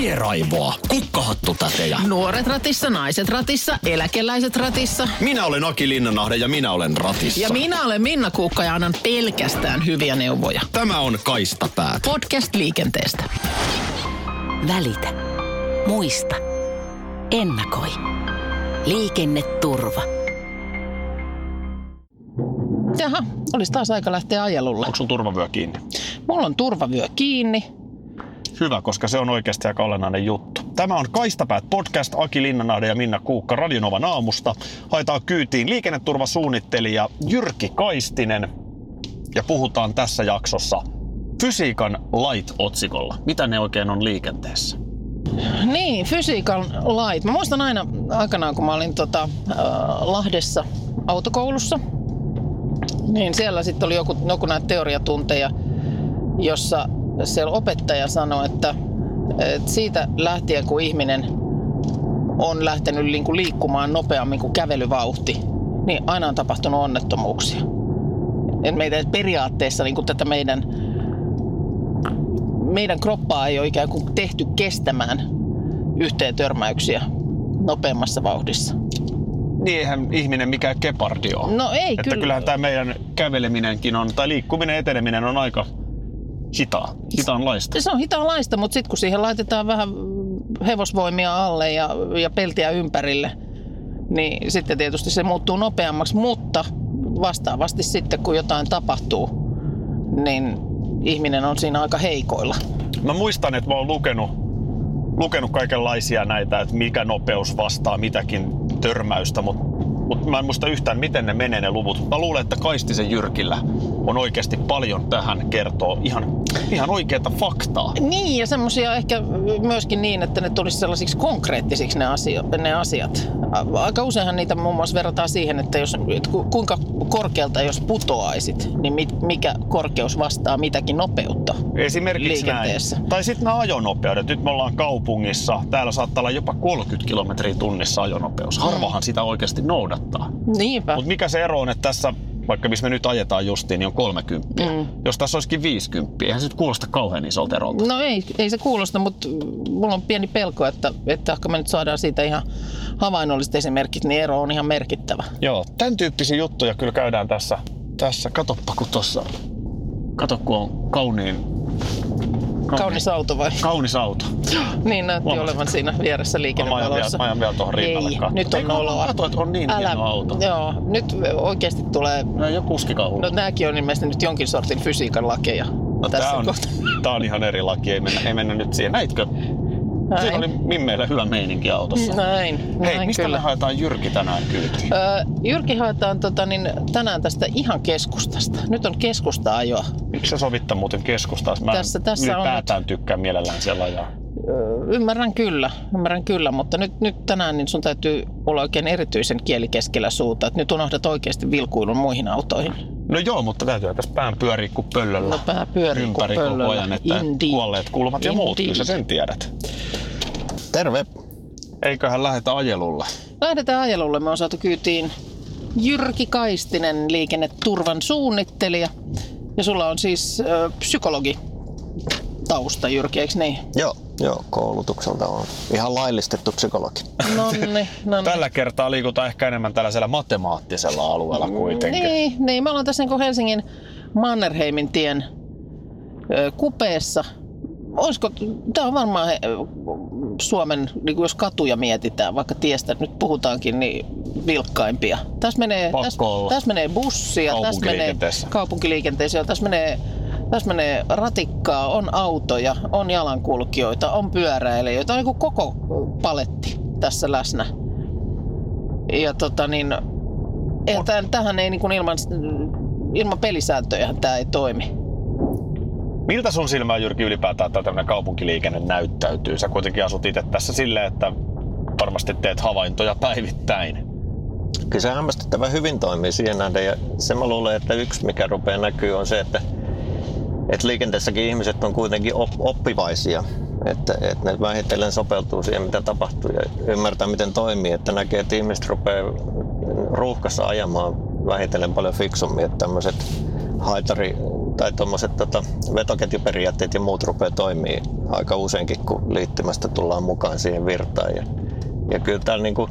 Tieraivoa, kukkahattutätejä. Nuoret ratissa, naiset ratissa, eläkeläiset ratissa. Minä olen Aki Linnanahde ja minä olen ratissa. Ja minä olen Minna Kuukka ja annan pelkästään hyviä neuvoja. Tämä on Kaistapäät. Podcast liikenteestä. Välitä. Muista. Ennakoi. Liikenneturva. Jaha, olisi taas aika lähteä ajelulle. Onko sulla turvavyö kiinni? Mulla on turvavyö kiinni. Hyvä, koska se on oikeasti aika olennainen juttu. Tämä on Kaistapäät podcast Aki Linnanahde ja Minna Kuukka Radionovan aamusta. Haetaan kyytiin liikenneturvasuunnittelija Jyrki Kaistinen. Ja puhutaan tässä jaksossa fysiikan lait-otsikolla. Mitä ne oikein on liikenteessä? Niin, fysiikan lait. Mä muistan aina aikanaan, kun mä olin tota, äh, Lahdessa autokoulussa, niin siellä sitten oli joku, joku näitä teoriatunteja, jossa se opettaja sanoi, että, että siitä lähtien kun ihminen on lähtenyt niinku liikkumaan nopeammin kuin kävelyvauhti, niin aina on tapahtunut onnettomuuksia. Et meitä periaatteessa niin tätä meidän, meidän kroppaa ei ole ikään kuin tehty kestämään yhteen törmäyksiä nopeammassa vauhdissa. Niin eihän ihminen mikään kepardi ole. No ei että kyllä. kyllähän tämä meidän käveleminenkin on, tai liikkuminen, eteneminen on aika hitaa, hitaanlaista. Se on hitaanlaista, mutta sitten kun siihen laitetaan vähän hevosvoimia alle ja, ja peltiä ympärille, niin sitten tietysti se muuttuu nopeammaksi, mutta vastaavasti sitten kun jotain tapahtuu, niin ihminen on siinä aika heikoilla. Mä muistan, että mä oon lukenut, lukenut kaikenlaisia näitä, että mikä nopeus vastaa mitäkin törmäystä, mutta mut mä en muista yhtään, miten ne menee ne luvut. Mä luulen, että Kaistisen Jyrkillä on oikeasti paljon tähän kertoo ihan, ihan oikeata faktaa. Niin, ja semmoisia ehkä myöskin niin, että ne tulisi sellaisiksi konkreettisiksi ne, asio, ne asiat. Aika useinhan niitä muun muassa verrataan siihen, että, jos, että ku- kuinka korkealta jos putoaisit, niin mit, mikä korkeus vastaa mitäkin nopeutta Esimerkiksi liikenteessä. näin. Tai sitten nämä ajonopeudet. Nyt me ollaan kaupungissa. Täällä saattaa olla jopa 30 kilometriä tunnissa ajonopeus. Harvahan sitä oikeasti noudattaa. Niinpä. Mutta mikä se ero on, että tässä, vaikka missä me nyt ajetaan justiin, niin on 30. Mm. Jos tässä olisikin 50, eihän se nyt kuulosta kauhean isolta erolta. No ei, ei se kuulosta, mutta mulla on pieni pelko, että, että ehkä me nyt saadaan siitä ihan havainnolliset esimerkit, niin ero on ihan merkittävä. Joo, tämän tyyppisiä juttuja kyllä käydään tässä. Tässä, katoppa kun tossa. Kato kun on kauniin... kauniin Kaunis auto vai? Kaunis auto. Niin näytti Huomasit? olevan siinä vieressä liikennevalossa. mä ajan vielä tuohon rinnalle Ei, nyt on noloa. Katso, että on niin Älä. hieno auto. Joo, nyt oikeasti tulee... No ei ole kuskikauhu. No nääkin on ilmeisesti nyt jonkin sortin fysiikan lakeja. No, tässä tää, on, tää on ihan eri laki, ei mennä, ei mennä nyt siihen. Näitkö? Näin. Siinä oli Mimmeillä hyvä meininki autossa. Näin, Hei, näin mistä kyllä. me haetaan Jyrki tänään kyytiin? Öö, Jyrki haetaan tota, niin, tänään tästä ihan keskustasta. Nyt on keskusta ajoa. Miksi sä sovittaa muuten keskustaa? Mä Tässä- tässä on ylipäätään tykkään mielellään siellä ajaa. Öö, ymmärrän kyllä, ymmärrän kyllä, mutta nyt, nyt tänään niin sun täytyy olla oikein erityisen kieli keskellä suuta. Että nyt unohdat oikeasti vilkuilun muihin autoihin. No joo, mutta täytyy tässä pään pyörii kuin pöllöllä. No pää pyörii kuin koko pöllöllä. ajan, että Indeed. kuolleet kulmat ja muut, kyllä sä sen tiedät. Terve. Eiköhän lähetä ajelulle. Lähdetään ajelulle. Me on saatu kyytiin Jyrki Kaistinen, liikenneturvan suunnittelija. Ja sulla on siis ö, psykologi tausta, Jyrki, eikö niin? Joo, joo, koulutukselta on ihan laillistettu psykologi. Nonni, nonni. Tällä kertaa liikutaan ehkä enemmän tällaisella matemaattisella alueella kuitenkin. Niin, niin, me ollaan tässä niin Helsingin Mannerheimin tien ö, kupeessa. Olisiko, tämä on varmaan he, Suomen, niin kuin jos katuja mietitään, vaikka tiestä nyt puhutaankin, niin vilkkaimpia. Tässä menee, tässä, tässä menee bussia, tässä menee kaupunkiliikenteessä, tässä menee, tässä menee ratikkaa, on autoja, on jalankulkijoita, on pyöräilijöitä, on niin kuin koko paletti tässä läsnä. Ja tota niin, tähän, tähän ei niin kuin ilman, ilman pelisääntöjä tämä ei toimi. Miltä sun silmään Jyrki ylipäätään tämä tämmöinen kaupunkiliikenne näyttäytyy? Sä kuitenkin asut itse tässä silleen, että varmasti teet havaintoja päivittäin. Kyllä se hämmästyttävän hyvin toimii siihen nähden ja se mä luulen, että yksi mikä rupeaa näkyy on se, että, että liikenteessäkin ihmiset on kuitenkin op, oppivaisia. Että, että ne vähitellen sopeutuu siihen, mitä tapahtuu ja ymmärtää, miten toimii. Että näkee, että ihmiset rupeaa ruuhkassa ajamaan vähitellen paljon fiksummin. Että tämmöiset haitari tai tuommoiset tota, vetoketjuperiaatteet ja muut rupeaa toimii aika useinkin, kun liittymästä tullaan mukaan siihen virtaan. Ja, ja kyllä täällä niinku,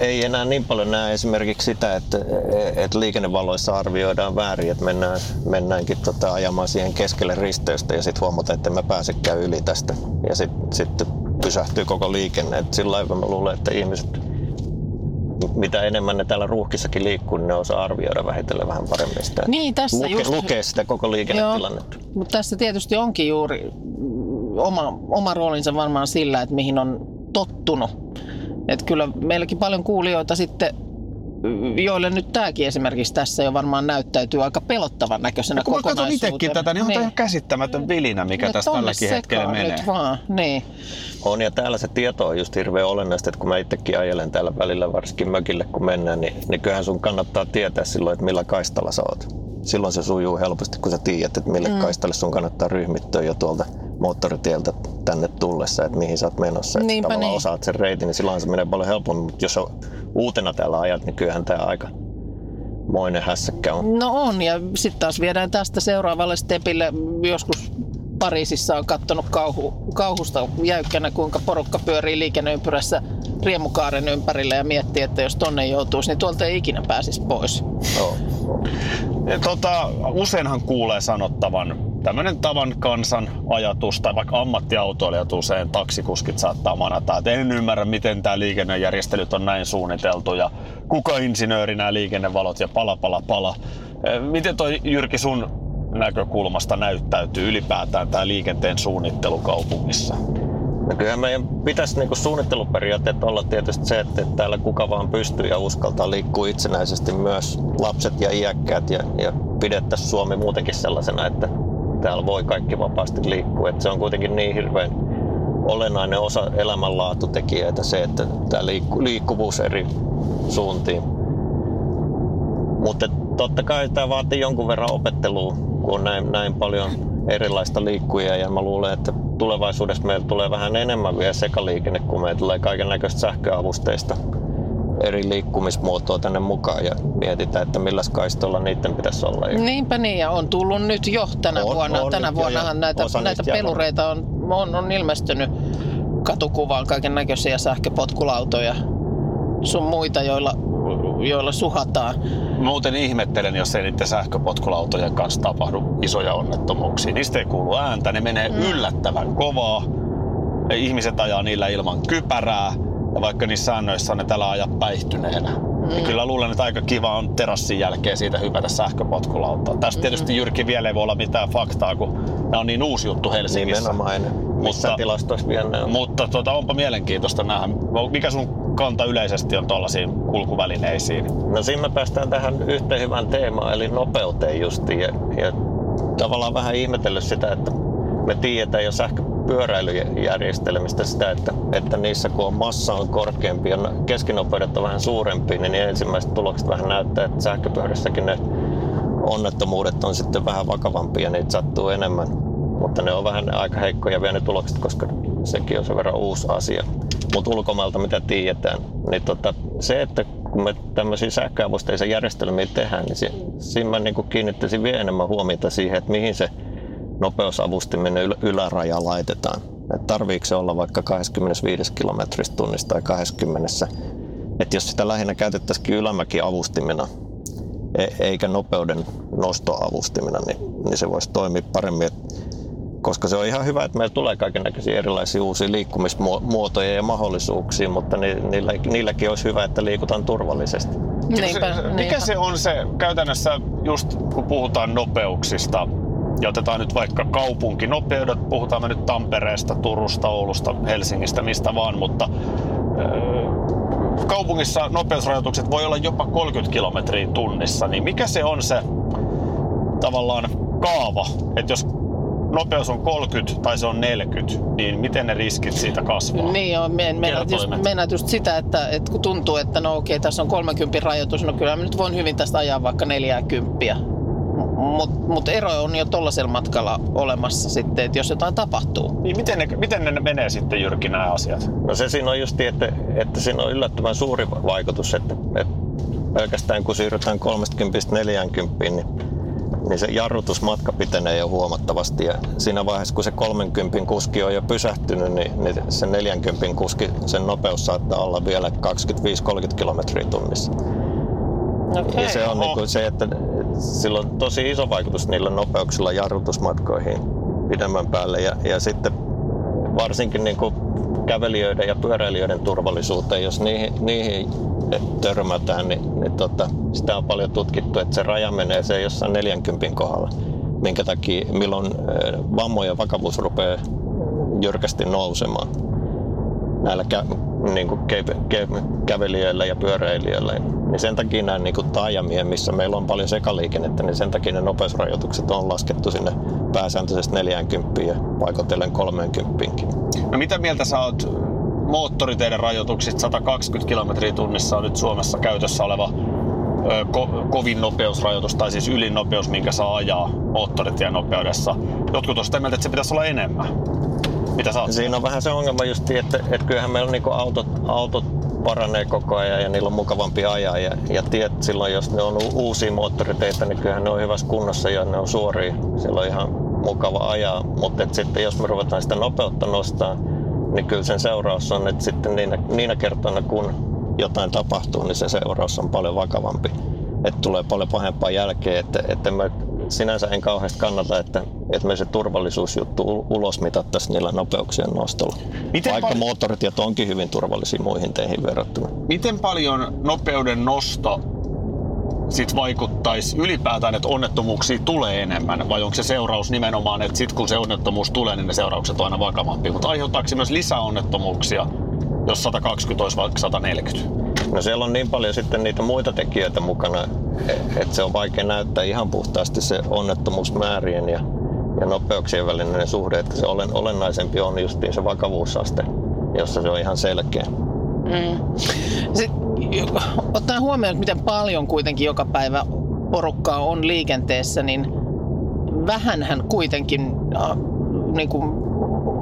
ei enää niin paljon näe esimerkiksi sitä, että, että liikennevaloissa arvioidaan väärin, että mennään, mennäänkin tota, ajamaan siihen keskelle risteystä ja sitten huomataan, että me pääsekään yli tästä ja sitten sit pysähtyy koko liikenne. Et sillä lailla mä luulen, että ihmiset, mitä enemmän ne täällä ruuhkissakin liikkuu, niin ne osaa arvioida vähitellen vähän paremmin sitä. Niin, tässä luke, just- lukea sitä koko liikennetilannetta. Mutta tässä tietysti onkin juuri oma, oma roolinsa varmaan sillä, että mihin on tottunut. Että kyllä meilläkin paljon kuulijoita sitten, joille nyt tämäkin esimerkiksi tässä jo varmaan näyttäytyy aika pelottavan näköisenä Kun mä katson kokonaisuutena. itsekin tätä, niin on niin. ihan käsittämätön vilinä, mikä tässä tälläkin hetkellä menee. Nyt vaan, niin. On ja täällä se tieto on just hirveän olennaista, että kun mä itsekin ajelen täällä välillä varsinkin mökille kun mennään, niin, niin kyllähän sun kannattaa tietää silloin, että millä kaistalla sä oot. Silloin se sujuu helposti, kun sä tiedät, että mille mm. kaistalle sun kannattaa ryhmittyä jo tuolta moottoritieltä tänne tullessa, että mihin sä oot menossa. Että Niinpä tavallaan niin. osaat sen reitin, niin silloin se menee paljon helpommin. Mutta jos on uutena täällä ajat, niin kyllähän tämä aika moinen hässäkkä on. No on, ja sitten taas viedään tästä seuraavalle stepille. Joskus Pariisissa on katsonut kauhu, kauhusta jäykkänä, kuinka porukka pyörii liikenneympyrässä riemukaaren ympärillä ja miettii, että jos tonne joutuisi, niin tuolta ei ikinä pääsisi pois. No, Tota, useinhan kuulee sanottavan tämmöinen tavan kansan ajatus, tai vaikka ammattiautoilijat usein, taksikuskit saattaa manata, että en ymmärrä, miten tämä liikennejärjestelyt on näin suunniteltu, ja kuka insinööri nämä liikennevalot, ja pala, pala, pala. Eh, Miten toi Jyrki sun näkökulmasta näyttäytyy ylipäätään tämä liikenteen suunnittelu kaupungissa? No kyllähän meidän pitäisi niinku suunnitteluperiaatteet olla tietysti se, että täällä kuka vaan pystyy ja uskaltaa liikkua itsenäisesti myös lapset ja iäkkäät ja, ja pidettäisiin Suomi muutenkin sellaisena, että täällä voi kaikki vapaasti liikkua. Et se on kuitenkin niin hirveän olennainen osa elämänlaatutekijöitä se, että tämä liikku, liikkuvuus eri suuntiin. Mutta totta kai tämä vaatii jonkun verran opettelua, kun on näin, näin paljon erilaista liikkuja ja mä luulen, että tulevaisuudessa meillä tulee vähän enemmän vielä sekaliikenne, kun meillä tulee kaiken näköistä sähköavusteista eri liikkumismuotoa tänne mukaan ja mietitään, että millä kaistolla niiden pitäisi olla. Ja Niinpä niin, ja on tullut nyt jo tänä On, vuonna. on tänä jo, vuonnahan näitä, näitä pelureita on, on, on ilmestynyt katukuvaan kaiken näköisiä sähköpotkulautoja sun muita, joilla, joilla suhataan. Muuten ihmettelen, jos ei niiden sähköpotkulautojen kanssa tapahdu isoja onnettomuuksia. Niistä ei kuulu ääntä, ne menee mm. yllättävän kovaa. Ihmiset ajaa niillä ilman kypärää. Ja vaikka niissä säännöissä on ne täällä ajaa päihtyneenä. Mm. Niin kyllä luulen, että aika kiva on terassin jälkeen siitä hypätä sähköpotkulautaan. Tästä tietysti Jyrki vielä ei voi olla mitään faktaa, kun nämä on niin uusi juttu Helsingissä. nimenomaan ne missään tilastoissa vielä näy. Mutta tota, onpa mielenkiintoista nähdä. Mikä sun kanta yleisesti on tuollaisiin kulkuvälineisiin? No siinä me päästään tähän yhteen hyvään teemaan, eli nopeuteen justiin. Ja, ja tavallaan vähän ihmetellyt sitä, että me tiedetään jo sähköpyöräilyjärjestelmistä sitä, että, että niissä kun on massa on korkeampi ja keskinopeudet on vähän suurempi, niin ensimmäiset tulokset vähän näyttää, että sähköpyörissäkin ne onnettomuudet on sitten vähän vakavampia ja niitä sattuu enemmän. Mutta ne on vähän aika heikkoja vielä ne tulokset, koska sekin on sen verran uusi asia. Mutta ulkomailta mitä tiedetään, niin tota, se, että kun me tämmöisiä sähköavusteisia järjestelmiä tehdään, niin si- siinä mä niin kiinnittäisin vielä enemmän huomiota siihen, että mihin se nopeusavustiminen yl- yläraja laitetaan. Et tarviiko se olla vaikka 25 kilometristä tunnista tai 20. Et jos sitä lähinnä käytettäisikin ylämäkiavustimena, e- eikä nopeuden nostoavustimena, niin, niin se voisi toimia paremmin. Et koska se on ihan hyvä, että meillä tulee kaikenlaisia erilaisia uusia liikkumismuotoja ja mahdollisuuksia, mutta ni, niillä, niilläkin olisi hyvä, että liikutaan turvallisesti. Niinpä, se, mikä niinpä. se on se käytännössä, just kun puhutaan nopeuksista, ja otetaan nyt vaikka kaupunkinopeudet, puhutaan me nyt Tampereesta, Turusta, Oulusta, Helsingistä, mistä vaan, mutta kaupungissa nopeusrajoitukset voi olla jopa 30 kilometriä tunnissa, niin mikä se on se tavallaan kaava, että jos nopeus on 30 tai se on 40, niin miten ne riskit siitä kasvaa? Niin on, me, meinaat just, meinaat just sitä, että, että kun tuntuu, että no okei, tässä on 30 rajoitus, no kyllä mä nyt voin hyvin tästä ajaa vaikka 40. Mutta mut ero on jo tollaisella matkalla olemassa sitten, että jos jotain tapahtuu. Niin miten ne, miten ne menee sitten Jyrki nämä asiat? No se siinä on just, että, että siinä on yllättävän suuri vaikutus, että, että pelkästään kun siirrytään 30-40, niin niin se jarrutusmatka pitenee jo huomattavasti. Ja siinä vaiheessa, kun se 30 kuski on jo pysähtynyt, niin, niin se 40 kuski, sen nopeus saattaa olla vielä 25-30 kilometriä tunnissa. Okay. Ja se on niin kuin se, että sillä on tosi iso vaikutus niillä nopeuksilla jarrutusmatkoihin pidemmän päälle. Ja, ja sitten varsinkin niin kuin kävelijöiden ja pyöräilijöiden turvallisuuteen, jos niihin, niihin törmätään, niin, niin tota, sitä on paljon tutkittu, että se raja menee se jossain 40 kohdalla, minkä takia milloin vammojen vakavuus rupeaa jyrkästi nousemaan näillä kä- niin kuin ke- ke- kävelijöillä ja pyöräilijöillä. Niin sen takia nämä niin kuin taajamia, missä meillä on paljon sekaliikennettä, niin sen takia ne nopeusrajoitukset on laskettu sinne pääsääntöisesti 40 ja paikotellen 30. No mitä mieltä sä oot moottoriteiden rajoituksista 120 kilometriä tunnissa on nyt Suomessa käytössä oleva ö, ko- kovin nopeusrajoitus, tai siis ylin nopeus, minkä saa ajaa moottoritien nopeudessa. Jotkut on sitä mieltä, että se pitäisi olla enemmän. Mitä sä oot? Siinä on vähän se ongelma just, että, että kyllähän meillä niinku autot, autot paranee koko ajan ja niillä on mukavampi ajaa. Ja, ja tiet silloin, jos ne on uusia moottoriteitä, niin kyllähän ne on hyvässä kunnossa ja ne on suoria. Siellä on ihan mukava ajaa. Mutta sitten jos me ruvetaan sitä nopeutta nostaa, niin kyllä sen seuraus on, että sitten niinä, niinä kertoina kun jotain tapahtuu, niin se seuraus on paljon vakavampi. Että tulee paljon pahempaa jälkeen, että, että mä sinänsä en kauheasti kannata, että, että me se turvallisuusjuttu ulos mitattaisiin niillä nopeuksien nostolla. Miten Vaikka pal- moottoritiet onkin hyvin turvallisia muihin teihin verrattuna. Miten paljon nopeuden nosto sit vaikuttaisi ylipäätään, että onnettomuuksia tulee enemmän? Vai onko se seuraus nimenomaan, että sit kun se onnettomuus tulee, niin ne seuraukset on aina vakavampia? Mutta aiheuttaako se myös lisäonnettomuuksia, jos 120 olisi vaikka 140? No siellä on niin paljon sitten niitä muita tekijöitä mukana, että se on vaikea näyttää ihan puhtaasti se onnettomuusmäärien ja, ja nopeuksien välinen suhde, että se olen, olennaisempi on justiin se vakavuusaste, jossa se on ihan selkeä. Mm. Sitten, ottaen huomioon, miten paljon kuitenkin joka päivä porukkaa on liikenteessä, niin vähänhän kuitenkin äh, niin kuin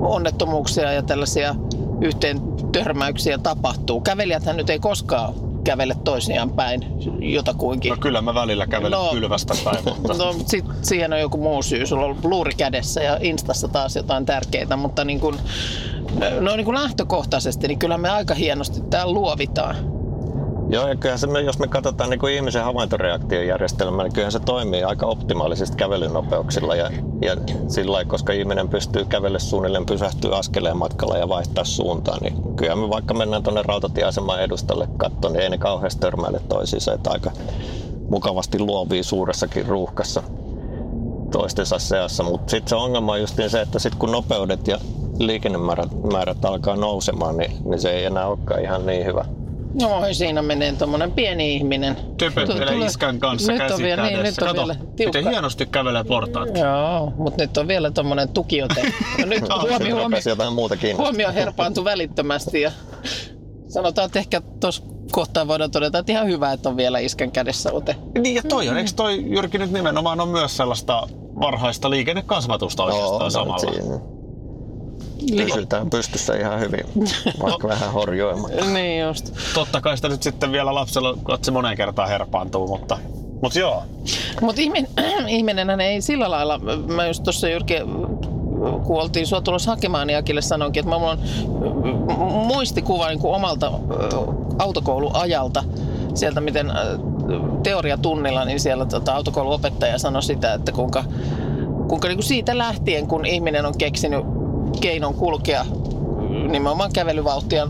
onnettomuuksia ja tällaisia yhteen törmäyksiä tapahtuu. Kävelijäthän nyt ei koskaan kävele toisiaan päin jotakuinkin. No kyllä mä välillä kävelen No. pylvästä päin, mutta No, sit, siihen on joku muu syy. Sulla on luuri kädessä ja Instassa taas jotain tärkeitä, mutta niin kun, no niin kun lähtökohtaisesti, niin kyllä me aika hienosti täällä luovitaan. Joo, ja kyllähän se, jos me katsotaan niin kuin ihmisen havaintoreaktiojärjestelmää, niin kyllähän se toimii aika optimaalisesti kävelynopeuksilla. Ja, ja sillä lailla, koska ihminen pystyy kävelle suunnilleen pysähtyä askeleen matkalla ja vaihtaa suuntaan, niin kyllä me vaikka mennään tuonne rautatieaseman edustalle katsomaan, niin ei ne kauheasti törmäile toisiinsa, että aika mukavasti luovii suuressakin ruuhkassa toistensa seassa, mutta sitten se ongelma on justiin se, että sitten kun nopeudet ja liikennemäärät määrät alkaa nousemaan, niin, niin se ei enää olekaan ihan niin hyvä. No siinä menee tuommoinen pieni ihminen. töpöttelee Tulee- iskän kanssa nyt on käsi vielä, niin, nyt kädessä. on Kato, vielä tiukka. miten hienosti kävelee portaat. Joo, mutta nyt on vielä tuommoinen tukiote. No nyt jotain muuta kiinnostaa. huomio herpaantui välittömästi ja sanotaan, että ehkä tuossa kohtaa voidaan todeta, että ihan hyvä, että on vielä iskän kädessä ote. Niin ja toi on, eikö toi Jyrki nyt nimenomaan on myös sellaista varhaista liikennekasvatusta oikeastaan no, samalla? siinä pysytään pystyssä ihan hyvin, vaikka vähän horjoimaan. Niin just. Totta kai sitä nyt sitten vielä lapsella katse moneen kertaan herpaantuu, mutta, mutta joo. Mutta ihminen, ihminenhän ei sillä lailla, mä just tuossa Jyrki, kun oltiin sua tulossa hakemaan, niin Akille sanoinkin, että mulla on muistikuva niin kuin omalta autokouluajalta, sieltä miten teoriatunnilla, niin siellä tota, autokouluopettaja sanoi sitä, että kuinka, kuinka niin kuin siitä lähtien, kun ihminen on keksinyt keinon kulkea nimenomaan kävelyvauhtia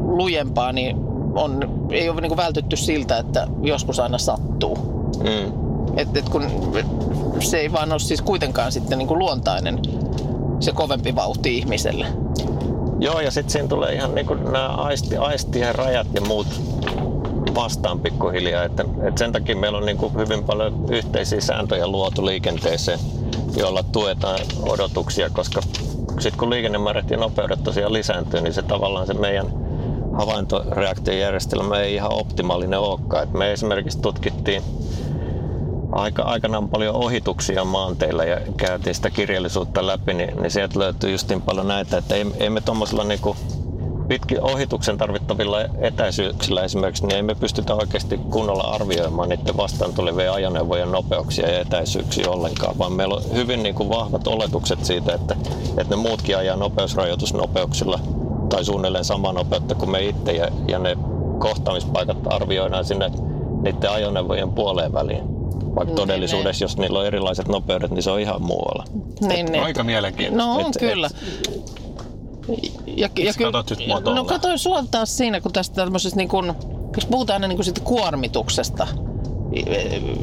lujempaa, niin on, ei ole niin kuin vältytty siltä, että joskus aina sattuu. Mm. Et, et kun se ei vaan ole siis kuitenkaan sitten niin kuin luontainen se kovempi vauhti ihmiselle. Joo, ja sitten siinä tulee ihan niinku nämä aisti, aistien rajat ja muut vastaan pikkuhiljaa. Että, et sen takia meillä on niinku hyvin paljon yhteisiä sääntöjä luotu liikenteeseen, joilla tuetaan odotuksia, koska sitten kun liikennemäärät ja nopeudet tosiaan lisääntyy, niin se tavallaan se meidän havaintoreaktiojärjestelmä ei ihan optimaalinen olekaan. Et me esimerkiksi tutkittiin aika, aikanaan paljon ohituksia maanteilla ja käytiin sitä kirjallisuutta läpi, niin, niin sieltä löytyy justiin paljon näitä, että ei, ei me tuommoisella niinku pitkin ohituksen tarvittavilla etäisyyksillä esimerkiksi, niin ei me pystytä oikeasti kunnolla arvioimaan niiden vastaan tulevien ajoneuvojen nopeuksia ja etäisyyksiä ollenkaan, vaan meillä on hyvin niin kuin vahvat oletukset siitä, että, että ne muutkin ajaa nopeusrajoitusnopeuksilla tai suunnilleen samaa nopeutta kuin me itse ja, ja ne kohtaamispaikat arvioidaan sinne niiden ajoneuvojen puoleen väliin. Vaikka Niin, todellisuudessa, jos niillä on erilaiset nopeudet, niin se on ihan muualla. Niin, niin. Aika mielenkiintoista. No on Et- kyllä. Ja, ja Sä katot nyt mua no sua taas siinä, kun tästä tämmöisestä niin kuin, jos puhutaan aina niin kuin siitä kuormituksesta,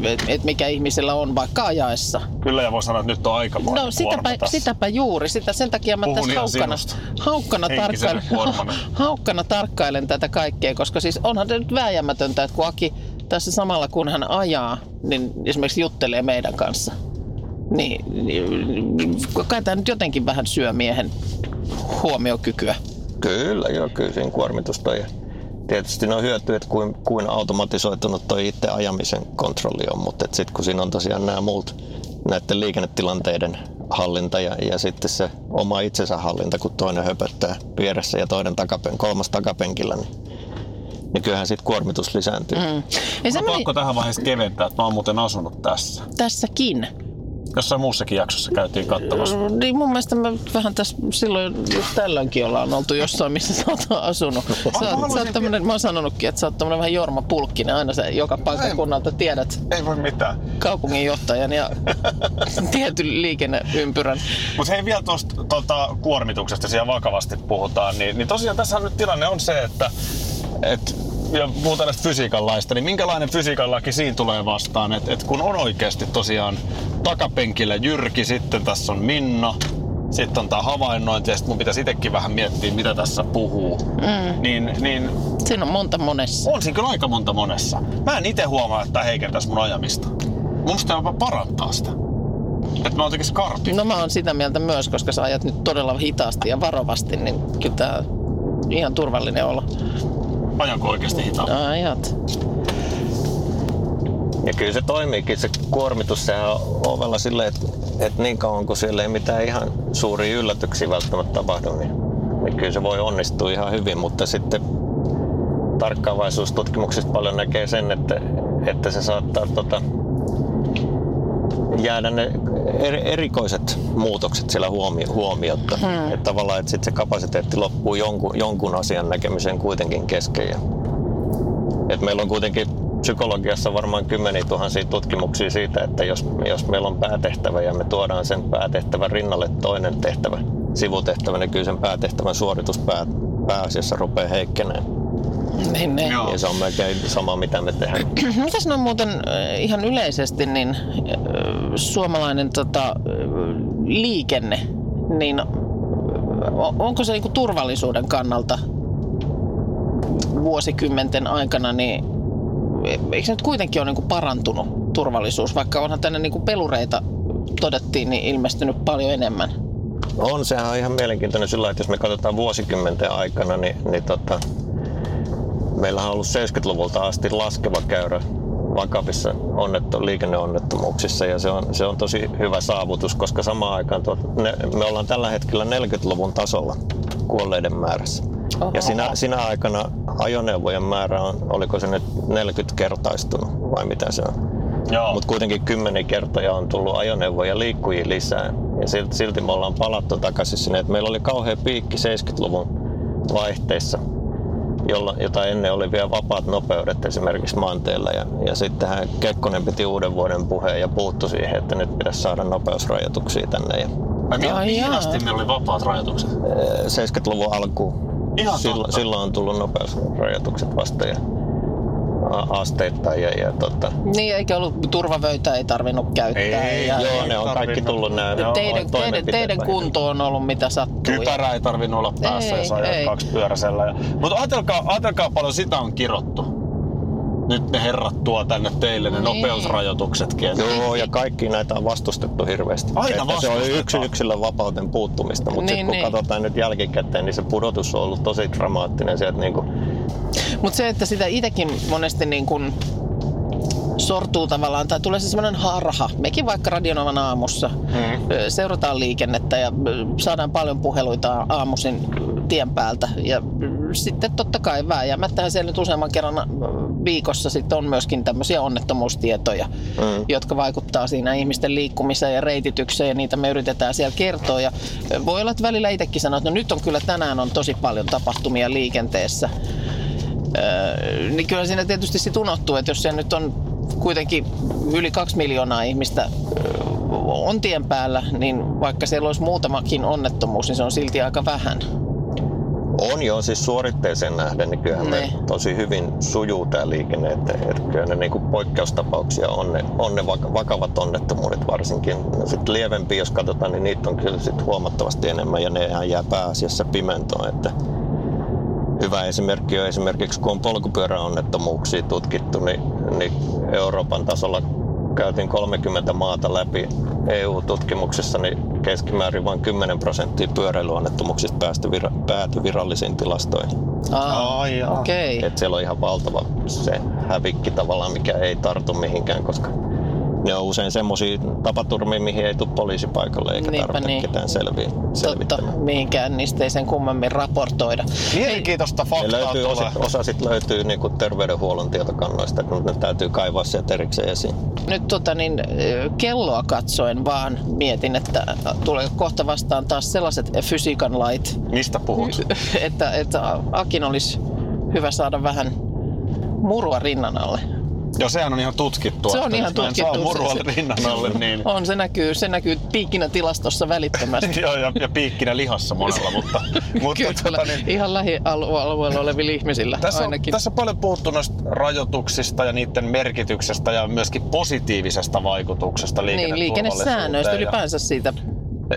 että et mikä ihmisellä on vaikka ajaessa. Kyllä ja voi sanoa, että nyt on aika No sitäpä, sitäpä juuri, sitä, sen takia mä Puhun tässä haukkana, haukkana, tarkkailen, haukkana tarkkailen tätä kaikkea, koska siis onhan tämä nyt vääjäämätöntä, että kun Aki tässä samalla kun hän ajaa, niin esimerkiksi juttelee meidän kanssa, niin, niin kai tämä nyt jotenkin vähän syö miehen huomiokykyä. Kyllä, joo, kyllä siinä kuormitusta. Ja tietysti ne on hyötyä, että kuin, kuin automatisoitunut toi itse ajamisen kontrolli on, mutta sitten kun siinä on tosiaan nämä muut näiden liikennetilanteiden hallinta ja, ja sitten se oma itsensä hallinta, kun toinen höpöttää vieressä ja toinen takapen, kolmas takapenkillä, niin, niin kyllähän sitten kuormitus lisääntyy. Mm. Ja Mä semmoinen, pakko tähän vaiheessa keventää, että mä oon muuten asunut tässä. tässäkin. Jossain muussakin jaksossa käytiin katsomassa. Niin mun mielestä me vähän tässä silloin just tällöinkin ollaan oltu jossain, missä sä oot asunut. Sä, oot- sä oot tämmönen, mä oon sanonutkin, että sä oot tämmönen vähän Jorma Pulkkinen. Aina se joka paikkakunnalta tiedät Ei voi mitään. kaupunginjohtajan ja tietyn liikenneympyrän. Mutta hei vielä tuosta tota, kuormituksesta siellä vakavasti puhutaan, niin, niin tosiaan tässä nyt tilanne on se, että et, ja puhutaan näistä fysiikan laista, niin minkälainen fysiikan laki siinä tulee vastaan, että et kun on oikeasti tosiaan takapenkillä Jyrki, sitten tässä on Minna, sitten on tämä havainnointi ja sitten mun pitäisi itsekin vähän miettiä, mitä tässä puhuu. Mm. Niin, niin Siinä on monta monessa. on siinä kyllä aika monta monessa. Mä en itse huomaa, että tämä heikentäisi mun ajamista. Mun mielestä jopa parantaa sitä. Että mä oon jotenkin skarpi. No mä oon sitä mieltä myös, koska sä ajat nyt todella hitaasti ja varovasti, niin kyllä tää ihan turvallinen olla. Ajanko oikeasti hitaan? Ajat. Ja kyllä se toimiikin, se kuormitus, sehän on ovella silleen, että, että niin kauan kun siellä ei mitään ihan suuria yllätyksiä välttämättä tapahdu, niin, niin kyllä se voi onnistua ihan hyvin, mutta sitten tarkkaavaisuustutkimuksista paljon näkee sen, että, että se saattaa tota, jäädä ne erikoiset muutokset siellä huomi- huomiotta. Hmm. Että tavallaan että sit se kapasiteetti loppuu jonkun, jonkun asian näkemiseen kuitenkin kesken. Ja et meillä on kuitenkin psykologiassa varmaan kymmeniä tuhansia tutkimuksia siitä, että jos, jos meillä on päätehtävä ja me tuodaan sen päätehtävän rinnalle toinen tehtävä, sivutehtävä, niin kyllä sen päätehtävän suoritus pää, pääasiassa rupeaa heikkeneen. Niin, niin. Joo. Ja se on melkein sama, mitä me tehdään. Mitäs no muuten ihan yleisesti, niin suomalainen tota, liikenne, niin onko se niinku turvallisuuden kannalta vuosikymmenten aikana, niin eikö se nyt kuitenkin ole niinku parantunut turvallisuus, vaikka onhan tänne niinku pelureita todettiin, niin ilmestynyt paljon enemmän. On, sehän on ihan mielenkiintoinen sillä, että jos me katsotaan vuosikymmenten aikana, niin, niin tota, meillä on ollut 70-luvulta asti laskeva käyrä vakavissa onnetto, liikenneonnettomuuksissa ja se on, se on tosi hyvä saavutus, koska samaan aikaan tuot, ne, me ollaan tällä hetkellä 40-luvun tasolla kuolleiden määrässä. Oho. Ja sinä, sinä aikana ajoneuvojen määrä on, oliko se nyt 40-kertaistunut vai mitä se on? Mutta kuitenkin kymmenen kertoja on tullut ajoneuvoja liikkujia lisää. Ja silti, silti me ollaan palattu takaisin sinne. Et meillä oli kauhea piikki 70-luvun vaihteessa, jolla, jota ennen oli vielä vapaat nopeudet esimerkiksi maanteilla. Ja, ja sittenhän Kekkonen piti uuden vuoden puheen ja puuttu siihen, että nyt pitäisi saada nopeusrajoituksia tänne. Ja Ai, mi- Ai mihin jaa. asti meillä oli vapaat rajoitukset? eh, 70-luvun alkuun. Ihan silloin, silloin on tullut nopeusrajoitukset vasta ja asteittain. Ja, ja tota, Niin, eikä ollut turvavöitä, ei tarvinnut käyttää. Ei, ja, joo, ne on kaikki tullut nämä teidän, teidän, teidän kunto on ollut mitä sattuu. Kypärä ei tarvinnut olla päässä, Ei, jos ajat ei. kaksi pyöräisellä. Ja... Mutta ajatelkaa, ajatelkaa paljon sitä on kirottu. Nyt ne herrat tuo tänne teille ne Niin. nopeusrajoituksetkin. Et Joo, ja kaikki näitä on vastustettu hirveästi. Aina että se on yksin yksilön vapauden puuttumista, mutta Niin, niin, kun niin. katsotaan nyt jälkikäteen, niin se pudotus on ollut tosi dramaattinen sieltä niin kuin, Mutta se, että sitä itsekin monesti niin kun sortuu tavallaan, tai tulee se semmoinen harha. Mekin vaikka Radionovan aamussa Mm. seurataan liikennettä ja saadaan paljon puheluita aamuisin tien päältä. Ja sitten totta kai vääjäämättähän siellä nyt useamman kerran viikossa sitten on myöskin tämmöisiä onnettomuustietoja, mm. jotka vaikuttaa siinä ihmisten liikkumiseen ja reititykseen ja niitä me yritetään siellä kertoa. Ja voi olla, että välillä itsekin sanoo, että no nyt on kyllä tänään on tosi paljon tapahtumia liikenteessä. Öö, niin kyllä siinä tietysti sit unohtuu, että jos se nyt on kuitenkin yli kaksi miljoonaa ihmistä on tien päällä, niin vaikka siellä olisi muutamakin onnettomuus, niin se on silti aika vähän. On jo, siis suoritteeseen nähden, niin kyllähän ne. me tosi hyvin sujuu tämä liikenne, että, että kyllä ne niinku poikkeustapauksia on ne, on ne vakavat onnettomuudet varsinkin. No sitten lievempi, jos katsotaan, niin niitä on kyllä sit huomattavasti enemmän ja ne jää pääasiassa pimentoon, että hyvä esimerkki on esimerkiksi, kun on polkupyöräonnettomuuksia tutkittu, niin, niin Euroopan tasolla käytiin 30 maata läpi EU-tutkimuksessa, niin keskimäärin vain 10 prosenttia pyöräilyonnettomuuksista päästy vira, pääty virallisiin tilastoihin. Ah, okei. Okay. Et siellä on ihan valtava se hävikki tavallaan, mikä ei tartu mihinkään, koska ne on usein semmoisia tapaturmia, mihin ei tule poliisipaikalle eikä Niinpä tarvitse niin. ketään selviä, Totta, mihinkään niistä ei sen kummemmin raportoida. Mielenkiintoista faktaa löytyy, osa, osa sit löytyy niinku terveydenhuollon tietokannoista, kun ne täytyy kaivaa sieltä erikseen esiin. Nyt tota, niin, kelloa katsoen vaan mietin, että tulee kohta vastaan taas sellaiset fysiikan lait. Mistä puhut? Että, että Akin olisi hyvä saada vähän murua rinnan alle. Joo, sehän on ihan tutkittua. Se on ihan tutkittu. Saa murua rinnan alle, niin... On, se näkyy, se näkyy piikkinä tilastossa välittömästi. Joo, ja, ja piikkinä lihassa monella, mutta... mutta Kyllä, tota, niin... ihan lähialueella olevilla ihmisillä tässä on, ainakin. Tässä on paljon puhuttu noista rajoituksista ja niiden merkityksestä ja myöskin positiivisesta vaikutuksesta Niin, liikennesäännöistä ja... ylipäänsä siitä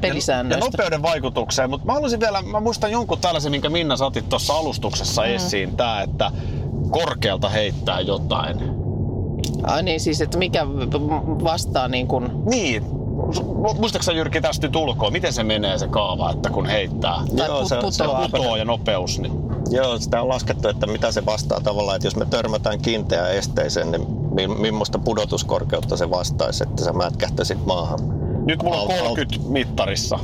pelisäännöistä. Ja nopeuden vaikutukseen, mutta mä haluaisin vielä, mä muistan jonkun tällaisen, minkä Minna saatit tuossa alustuksessa mm. esiin, tää, että korkealta heittää jotain Ai niin, siis että mikä vastaa niin kuin... Niin, Muistaaksä Jyrki tästä nyt ulkoa, miten se menee se kaava, että kun heittää? Tai Joo, se, se putoo ja nopeus. Niin... Joo, sitä on laskettu, että mitä se vastaa tavallaan, että jos me törmätään kiinteään esteeseen, niin millaista pudotuskorkeutta se vastaisi, että sä mätkähtäisit maahan. Nyt mulla on 30 alt, mittarissa.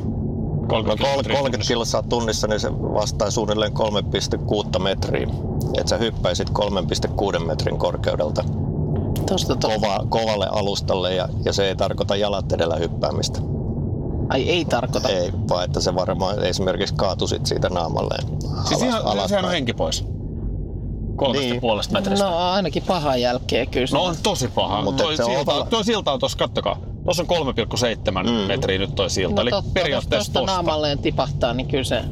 30, no 30 kilsaa tunnissa, niin se vastaa suunnilleen 3,6 metriä. Että sä hyppäisit 3,6 metrin korkeudelta Tosta, tosta. Kova, kovalle alustalle ja, ja se ei tarkoita jalat edellä hyppäämistä. Ai ei tarkoita? Ei, vaan että se varmaan esimerkiksi kaatusit siitä naamalleen. Siis alas, ihan, alas sehän on henki pois. Kolmesta niin. puolesta metristä. No ainakin paha jälkeen kyllä. No on tosi paha. Mutta toi, silta, on... toi silta on tuossa, kattokaa. Tuossa on 3,7 mm. metriä nyt toi silta. No, Eli totta, periaatteessa tosta. naamalleen tipahtaa, niin kyllä se...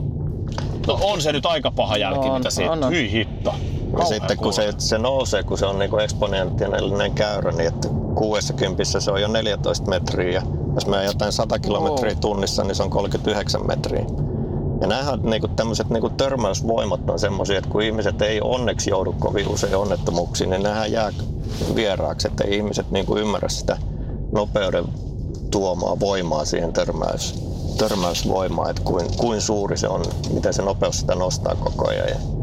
No on se nyt aika paha jälki, no, mitä siitä. On, on. Hyi hitto. Ja sitten kun se, se nousee, kun se on niin eksponentiaalinen käyrä, niin että 60 se on jo 14 metriä. Ja jos me jotain 100 kilometriä tunnissa, niin se on 39 metriä. Ja nämähän niin tämmöiset niin törmäysvoimat on semmoisia, että kun ihmiset ei onneksi joudu kovin usein onnettomuuksiin, niin nämähän jää vieraaksi, että ei ihmiset niin kuin ymmärrä sitä nopeuden tuomaa voimaa siihen törmäys, törmäysvoimaan, että kuin, kuin suuri se on, miten se nopeus sitä nostaa koko ajan. Ja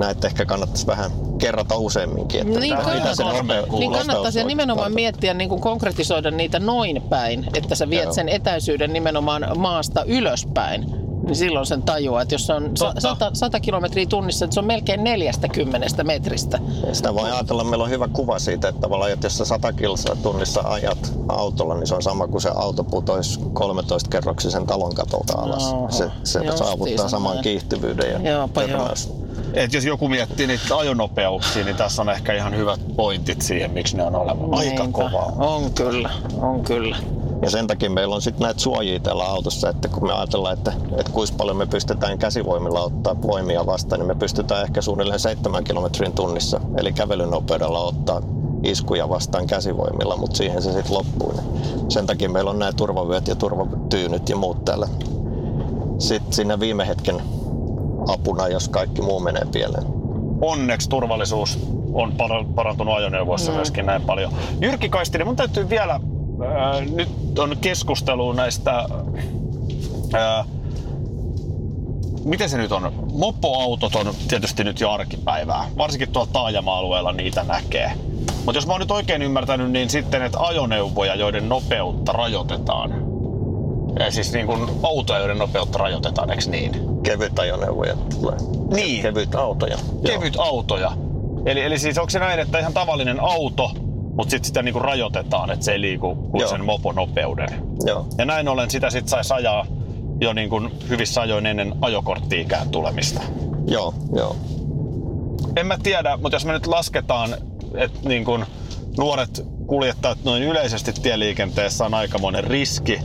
näitä ehkä kannattaisi vähän kerrata useamminkin. Että niin, mitä se nope, niin kannattaisi ja nimenomaan miettiä, niin kuin konkretisoida niitä noin päin, että sä viet Joo. sen etäisyyden nimenomaan maasta ylöspäin niin silloin sen tajuaa, että jos se on 100, 100 kilometriä tunnissa, että se on melkein 40 metristä. Sitä voi ajatella, meillä on hyvä kuva siitä, että tavallaan, että jos sä 100 kilsaa tunnissa ajat autolla, niin se on sama kuin se auto putoisi 13 kerroksisen talon katolta alas. No, se se saavuttaa saman kiihtyvyyden ja Joopa, et jos joku miettii niitä ajonopeuksia, niin tässä on ehkä ihan hyvät pointit siihen, miksi ne on olevan aika kovaa. On kyllä, on kyllä. Ja sen takia meillä on sitten näitä suojia tällä autossa, että kun me ajatellaan, että, että kuinka paljon me pystytään käsivoimilla ottaa voimia vastaan, niin me pystytään ehkä suunnilleen 7 kilometrin tunnissa, eli kävelynopeudella ottaa iskuja vastaan käsivoimilla, mutta siihen se sitten loppuu. Sen takia meillä on nämä turvavyöt ja turvatyynyt ja muut täällä. Sitten siinä viime hetken apuna, jos kaikki muu menee pieleen. Onneksi turvallisuus on parantunut ajoneuvoissa mm. myöskin näin paljon. Jyrki Kaistinen, mun täytyy vielä, äh, nyt on keskustelu näistä, äh, miten se nyt on? Mopoautot on tietysti nyt jo arkipäivää. Varsinkin tuolla taajama-alueella niitä näkee. Mutta jos mä oon nyt oikein ymmärtänyt, niin sitten että ajoneuvoja, joiden nopeutta rajoitetaan, Ja siis niin kuin autoja, joiden nopeutta rajoitetaan, eikö niin? Kevyt ajoneuvoja tulee. Niin. Kevyt autoja. Kevyt autoja. Eli, eli siis onko se näin, että ihan tavallinen auto, mutta sitten sitä niin kuin rajoitetaan, että se ei liiku kuin Joo. sen moponopeuden. Joo. Ja näin ollen sitä sitten saisi ajaa jo niin kuin hyvissä ajoin ennen ajokortti-ikään tulemista. Joo, joo. En mä tiedä, mutta jos me nyt lasketaan, että niin kuin nuoret kuljettajat noin yleisesti tieliikenteessä on aikamoinen riski,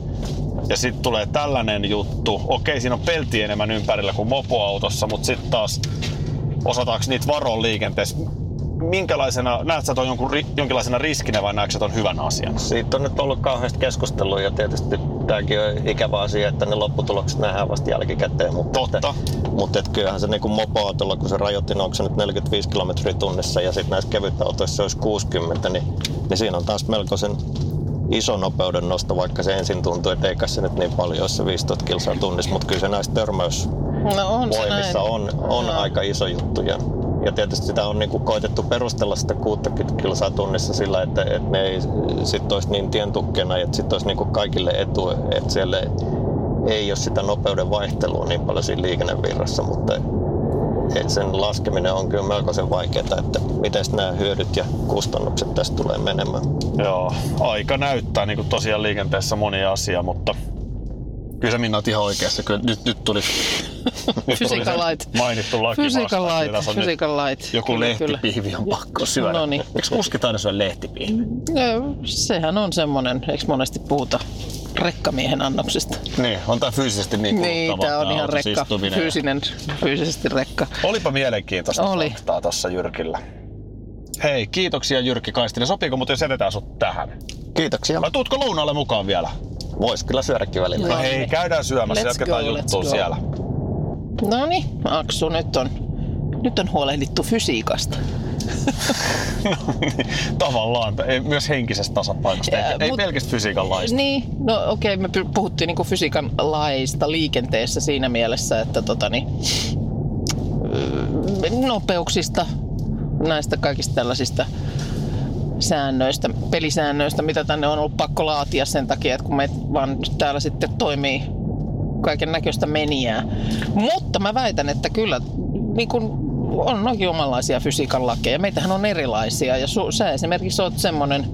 ja sitten tulee tällainen juttu. Okei, siinä on pelti enemmän ympärillä kuin mopoautossa, mutta sitten taas osataanko niitä varoa liikenteessä? Minkälaisena, näet sä ton jonkun, jonkinlaisena riskinä vai näetkö sä ton hyvän asian? Siitä on nyt ollut kauheasti keskustelua ja tietysti tämäkin on ikävä asia, että ne lopputulokset nähdään vasta jälkikäteen. Mutta, Totta. Että, mutta et kyllähän se niin mopoautolla, kun se rajoitin, onko se nyt 45 kilometriä tunnissa ja sitten näissä kevytautoissa se olisi 60, niin, niin siinä on taas melkoisen iso nopeuden nosto, vaikka se ensin tuntuu, että eikä se nyt niin paljon ole se 15 kilsaa tunnissa, mutta kyllä se näissä törmäysvoimissa No on se näin. on, on Joo. aika iso juttu. Ja, ja tietysti sitä on niin kuin koitettu perustella sitä 60 kilsaa tunnissa sillä, että, että ne ei sit olisi niin tientukkena, että sitten olisi niin kuin kaikille etu, että siellä ei ole sitä nopeuden vaihtelua niin paljon siinä liikennevirrassa, mutta et sen laskeminen on kyllä melkoisen vaikeaa, että miten nämä hyödyt ja kustannukset tästä tulee menemään. Joo, aika näyttää niin kuin tosiaan liikenteessä moni asia, mutta kyllä sä Minna ihan oikeassa. Kyllä nyt, nyt tuli, nyt Physical light. mainittu laki on nyt physical light. Joku Kyllä, lehtipihvi on pakko syödä. No niin. Eikö kuskit aina syö lehtipihvi? No, sehän on semmonen, eikö monesti puhuta rekkamiehen annoksista? Niin, on tää fyysisesti niin Niin, tää on ihan rekka, istuminen. fyysinen, fyysisesti rekka. Olipa mielenkiintoista Oli. faktaa tuossa Jyrkillä. Hei, kiitoksia Jyrki Kaistinen. Sopiiko mutta jos jätetään sut tähän? Kiitoksia. Vai tuutko lounaalle mukaan vielä? Voisi kyllä syödäkin välillä. No No hei, käydään syömässä, Let's jatketaan go, juttua go. siellä. No niin, Aksu, nyt on, nyt on huolehdittu fysiikasta. Tavallaan, ei, myös henkisestä tasapainosta, Ja, ei, ei mut- pelkästään fysiikan laista. Niin, no okei, okay, me puhuttiin niinku fysiikan laista liikenteessä siinä mielessä, että tota niin, nopeuksista, näistä kaikista tällaisista säännöistä, pelisäännöistä, mitä tänne on ollut pakko laatia sen takia, että kun me vaan täällä sitten toimii kaiken näköistä meniää. Mutta mä väitän, että kyllä niin kun on noin omanlaisia fysiikan lakeja. Meitähän on erilaisia ja su, sä esimerkiksi oot semmonen,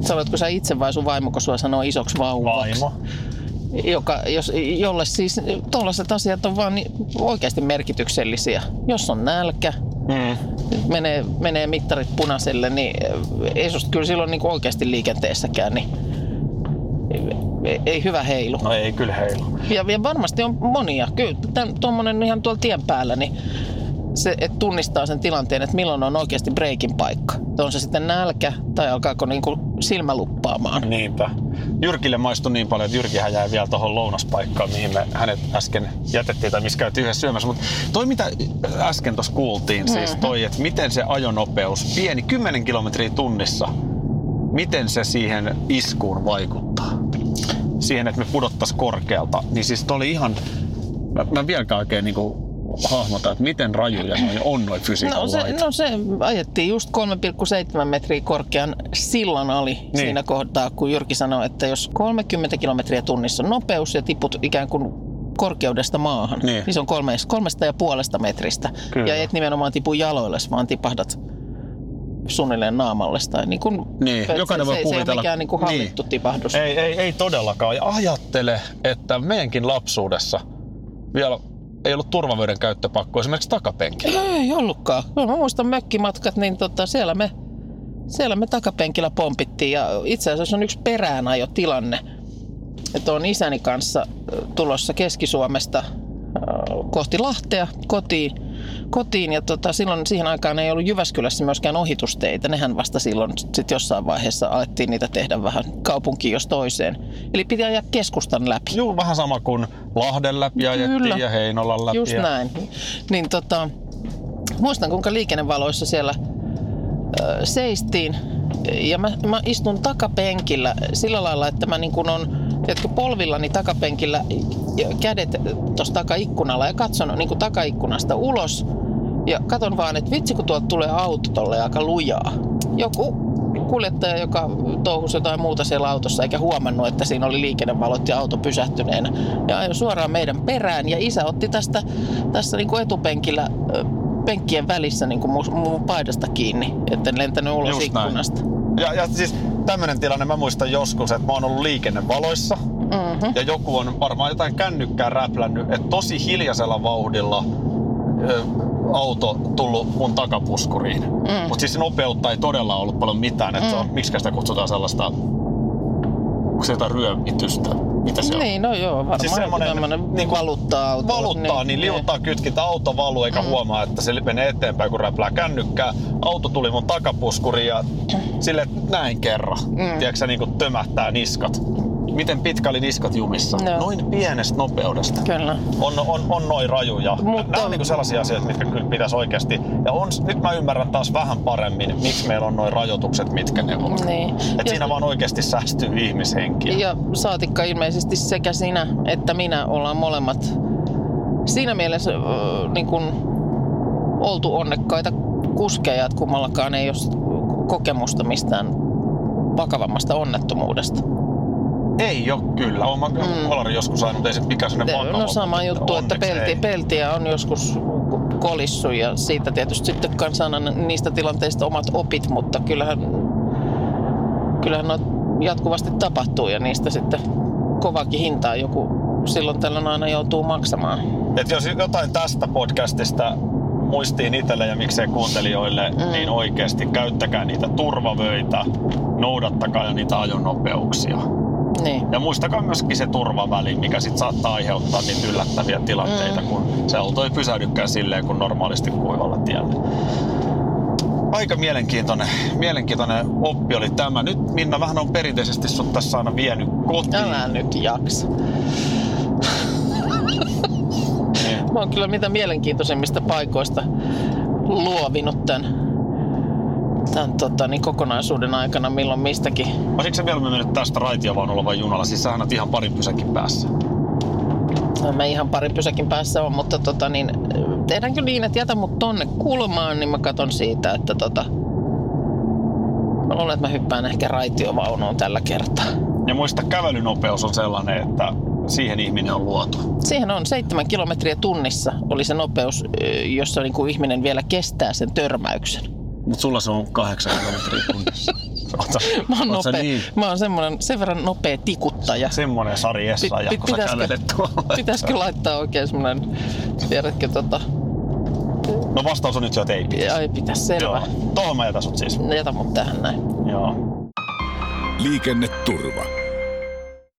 Sanoitko sä itse vai sun vaimo, kun sua sanoo isoksi vauvaksi? Vaimo. Joka, jos, jolle siis tuollaiset asiat on vaan niin oikeasti merkityksellisiä. Jos on nälkä, Mm. Menee, menee mittarit punaiselle, niin ei susta kyllä silloin niin oikeasti liikenteessäkään, niin ei, ei hyvä heilu. No ei kyllä heilu. Ja, ja varmasti on monia. Kyllä tuommoinen ihan tuolla tien päällä, niin se, että tunnistaa sen tilanteen, että milloin on oikeasti breikin paikka. On se sitten nälkä tai alkaako niinku silmä luppaamaan. Niinpä. Jyrkille maistui niin paljon, että Jyrkihän jäi vielä tuohon lounaspaikkaan, mihin me hänet äsken jätettiin tai missä käytiin yhdessä syömässä. Mutta toi mitä äsken tuossa kuultiin, siis Mm-hmm. toi, että miten se ajonopeus, pieni 10 kilometriä tunnissa, miten se siihen iskuun vaikuttaa? Siihen, että me pudottais korkealta. Niin siis toi oli ihan, mä, mä vieläkään oikein niinku hahmota, että miten rajuja noi on noin fysiikan No se, lait. no se ajettiin just 3,7 metriä korkean sillan ali niin. siinä kohtaa, kun Jyrki sanoi, että jos 30 kilometriä tunnissa on nopeus ja tiput ikään kuin korkeudesta maahan, Niin. niin, se on kolme, kolmesta ja puolesta metristä. Kyllä. Ja et nimenomaan tipu jaloille, vaan tipahdat suunnilleen naamalle. Tai niin kuin, Niin, jokainen se, voi se, kuvitella. Se ei ole mikään niin kuin hallittu Niin. tipahdus. Ei, ei, ei todellakaan. Ja ajattele, että meidänkin lapsuudessa vielä ei ollut turvavöiden käyttöpakko esimerkiksi takapenkillä. Ei ollutkaan. No, mä muistan mökkimatkat, niin tota, siellä, me, siellä me takapenkillä pompittiin. Ja itse asiassa on yksi peräänajo tilanne. Että on isäni kanssa tulossa Keski-Suomesta ö, kohti Lahtea kotiin. Kotiin ja tota, silloin siihen aikaan ei ollut Jyväskylässä myöskään ohitusteitä. Nehän vasta silloin sit jossain vaiheessa alettiin niitä tehdä vähän kaupunkiin jos toiseen. Eli piti ajaa keskustan läpi. Juu, vähän sama kuin Lahden läpi ajettiin Kyllä. ja Heinolan läpi. Just ja... näin. Niin tota, muistan kuinka liikennevaloissa siellä ö, seistiin. Ja mä, mä istun takapenkillä sillä lailla, että mä niin kun on tiedätkö, polvillani takapenkillä kädet tuossa takaikkunalla ja katson niin kuin takaikkunasta ulos. Ja katon vaan, että vitsi kun tuolta tulee auto tolle aika lujaa. Joku kuljettaja, joka touhusi jotain muuta siellä autossa eikä huomannut, että siinä oli liikennevalot ja auto pysähtyneenä. Ja ajoi suoraan meidän perään ja isä otti tästä tässä niin kuin etupenkillä penkkien välissä niin kuin mun, mun paidasta kiinni, etten lentänyt ulos Just näin. ikkunasta. Ja, ja siis tämmöinen tilanne mä muistan joskus, että mä oon ollut liikennevaloissa Mm-hmm. ja joku on varmaan jotain kännykkää räplännyt, että tosi hiljaisella vauhdilla ö, auto tullut mun takapuskuriin. Mm. Mutta siis nopeutta ei todella ollut paljon mitään. Että Mm. on, miksi sitä kutsutaan sellaista, onko se jotain ryömitystä? Mitä se on? Niin, no joo, varmaan Siis tämmönen niinku valuttaa auto. valuttaa, niin liuuttaa kytkintä, auto valuu eikä mm. huomaa, että se menee eteenpäin, kun räplää kännykkää. Auto tuli mun takapuskuriin ja sille näin kerran. Mm. Tiedätkö niin kuin tömähtää niskat. Miten pitkä oli niskat jumissa? Joo. Noin pienestä nopeudesta. Kyllä. On, on, on noin rajuja. Mutta- Nämä on niinku sellaisia asioita, mitkä kyllä pitäisi oikeasti. Ja on, nyt mä ymmärrän taas vähän paremmin, miksi meillä on noin rajoitukset, mitkä ne on. Niin. Et Ja- siinä vaan oikeasti säästyy ihmishenkiä. Ja saatikka ilmeisesti sekä sinä että minä ollaan molemmat siinä mielessä äh, niin kuin oltu onnekkaita kuskeja, että kummallakaan ei ole kokemusta mistään vakavammasta onnettomuudesta. Ei ole kyllä. Olen mä mm. kolari joskus aina, mutta ei se mikään sellainen vakava. No sama juttu, että pelti, ei. peltiä on joskus kolissu ja siitä tietysti sitten kanssa aina niistä tilanteista omat opit, mutta kyllähän, kyllähän no jatkuvasti tapahtuu ja niistä sitten kovakin hintaa joku silloin tällöin aina joutuu maksamaan. Et jos jotain tästä podcastista muistiin itselle ja miksei kuuntelijoille, mm. niin oikeasti käyttäkää niitä turvavöitä, noudattakaa niitä ajonopeuksia. Niin. Ja muistakaa myöskin se turvaväli, mikä sit saattaa aiheuttaa niitä yllättäviä tilanteita, mm. kun se auto ei pysähdykään silleen kuin normaalisti kuivalla tiellä. Aika mielenkiintoinen, mielenkiintoinen oppi oli tämä. Nyt Minna vähän on perinteisesti sut tässä aina vienyt kotiin. Älä nyt jaksa. Niin. Mä oon kyllä mitä mielenkiintoisimmista paikoista luovinut tämän, tämän tota, niin kokonaisuuden aikana milloin mistäkin. Olisitko se mieluummin mennyt tästä raitiovaunulla vai junalla? Siis sähän ihan parin pysäkin päässä. No, Mä ihan parin pysäkin päässä on, mutta tota, niin, tehdäänkö niin, että jätä mut tonne kulmaan, niin mä katon siitä, että tota, mä luulen, että mä hyppään ehkä raitiovaunuun tällä kertaa. Ja muista, kävelynopeus on sellainen, että siihen ihminen on luotu. Siihen on seitsemän kilometriä tunnissa oli se nopeus, jossa niin kuin ihminen vielä kestää sen törmäyksen. Mutta sulla se on kahdeksan kilometriä tunnissa. Sä, Mä oon, sä nopea, niin mä oon semmonen, sen verran nopea tikuttaja. semmonen Sari Essaja, Pit- kun sä pitäisikö- kävelet tuolla. Pitäisikö laittaa oikein semmonen, tiedätkö tota, No vastaus on nyt se, että ei pitäisi. ai pitäis selvä. Joo. Tohon mä jätän sut siis. Jätä mut tähän näin. Joo. Liikenneturva.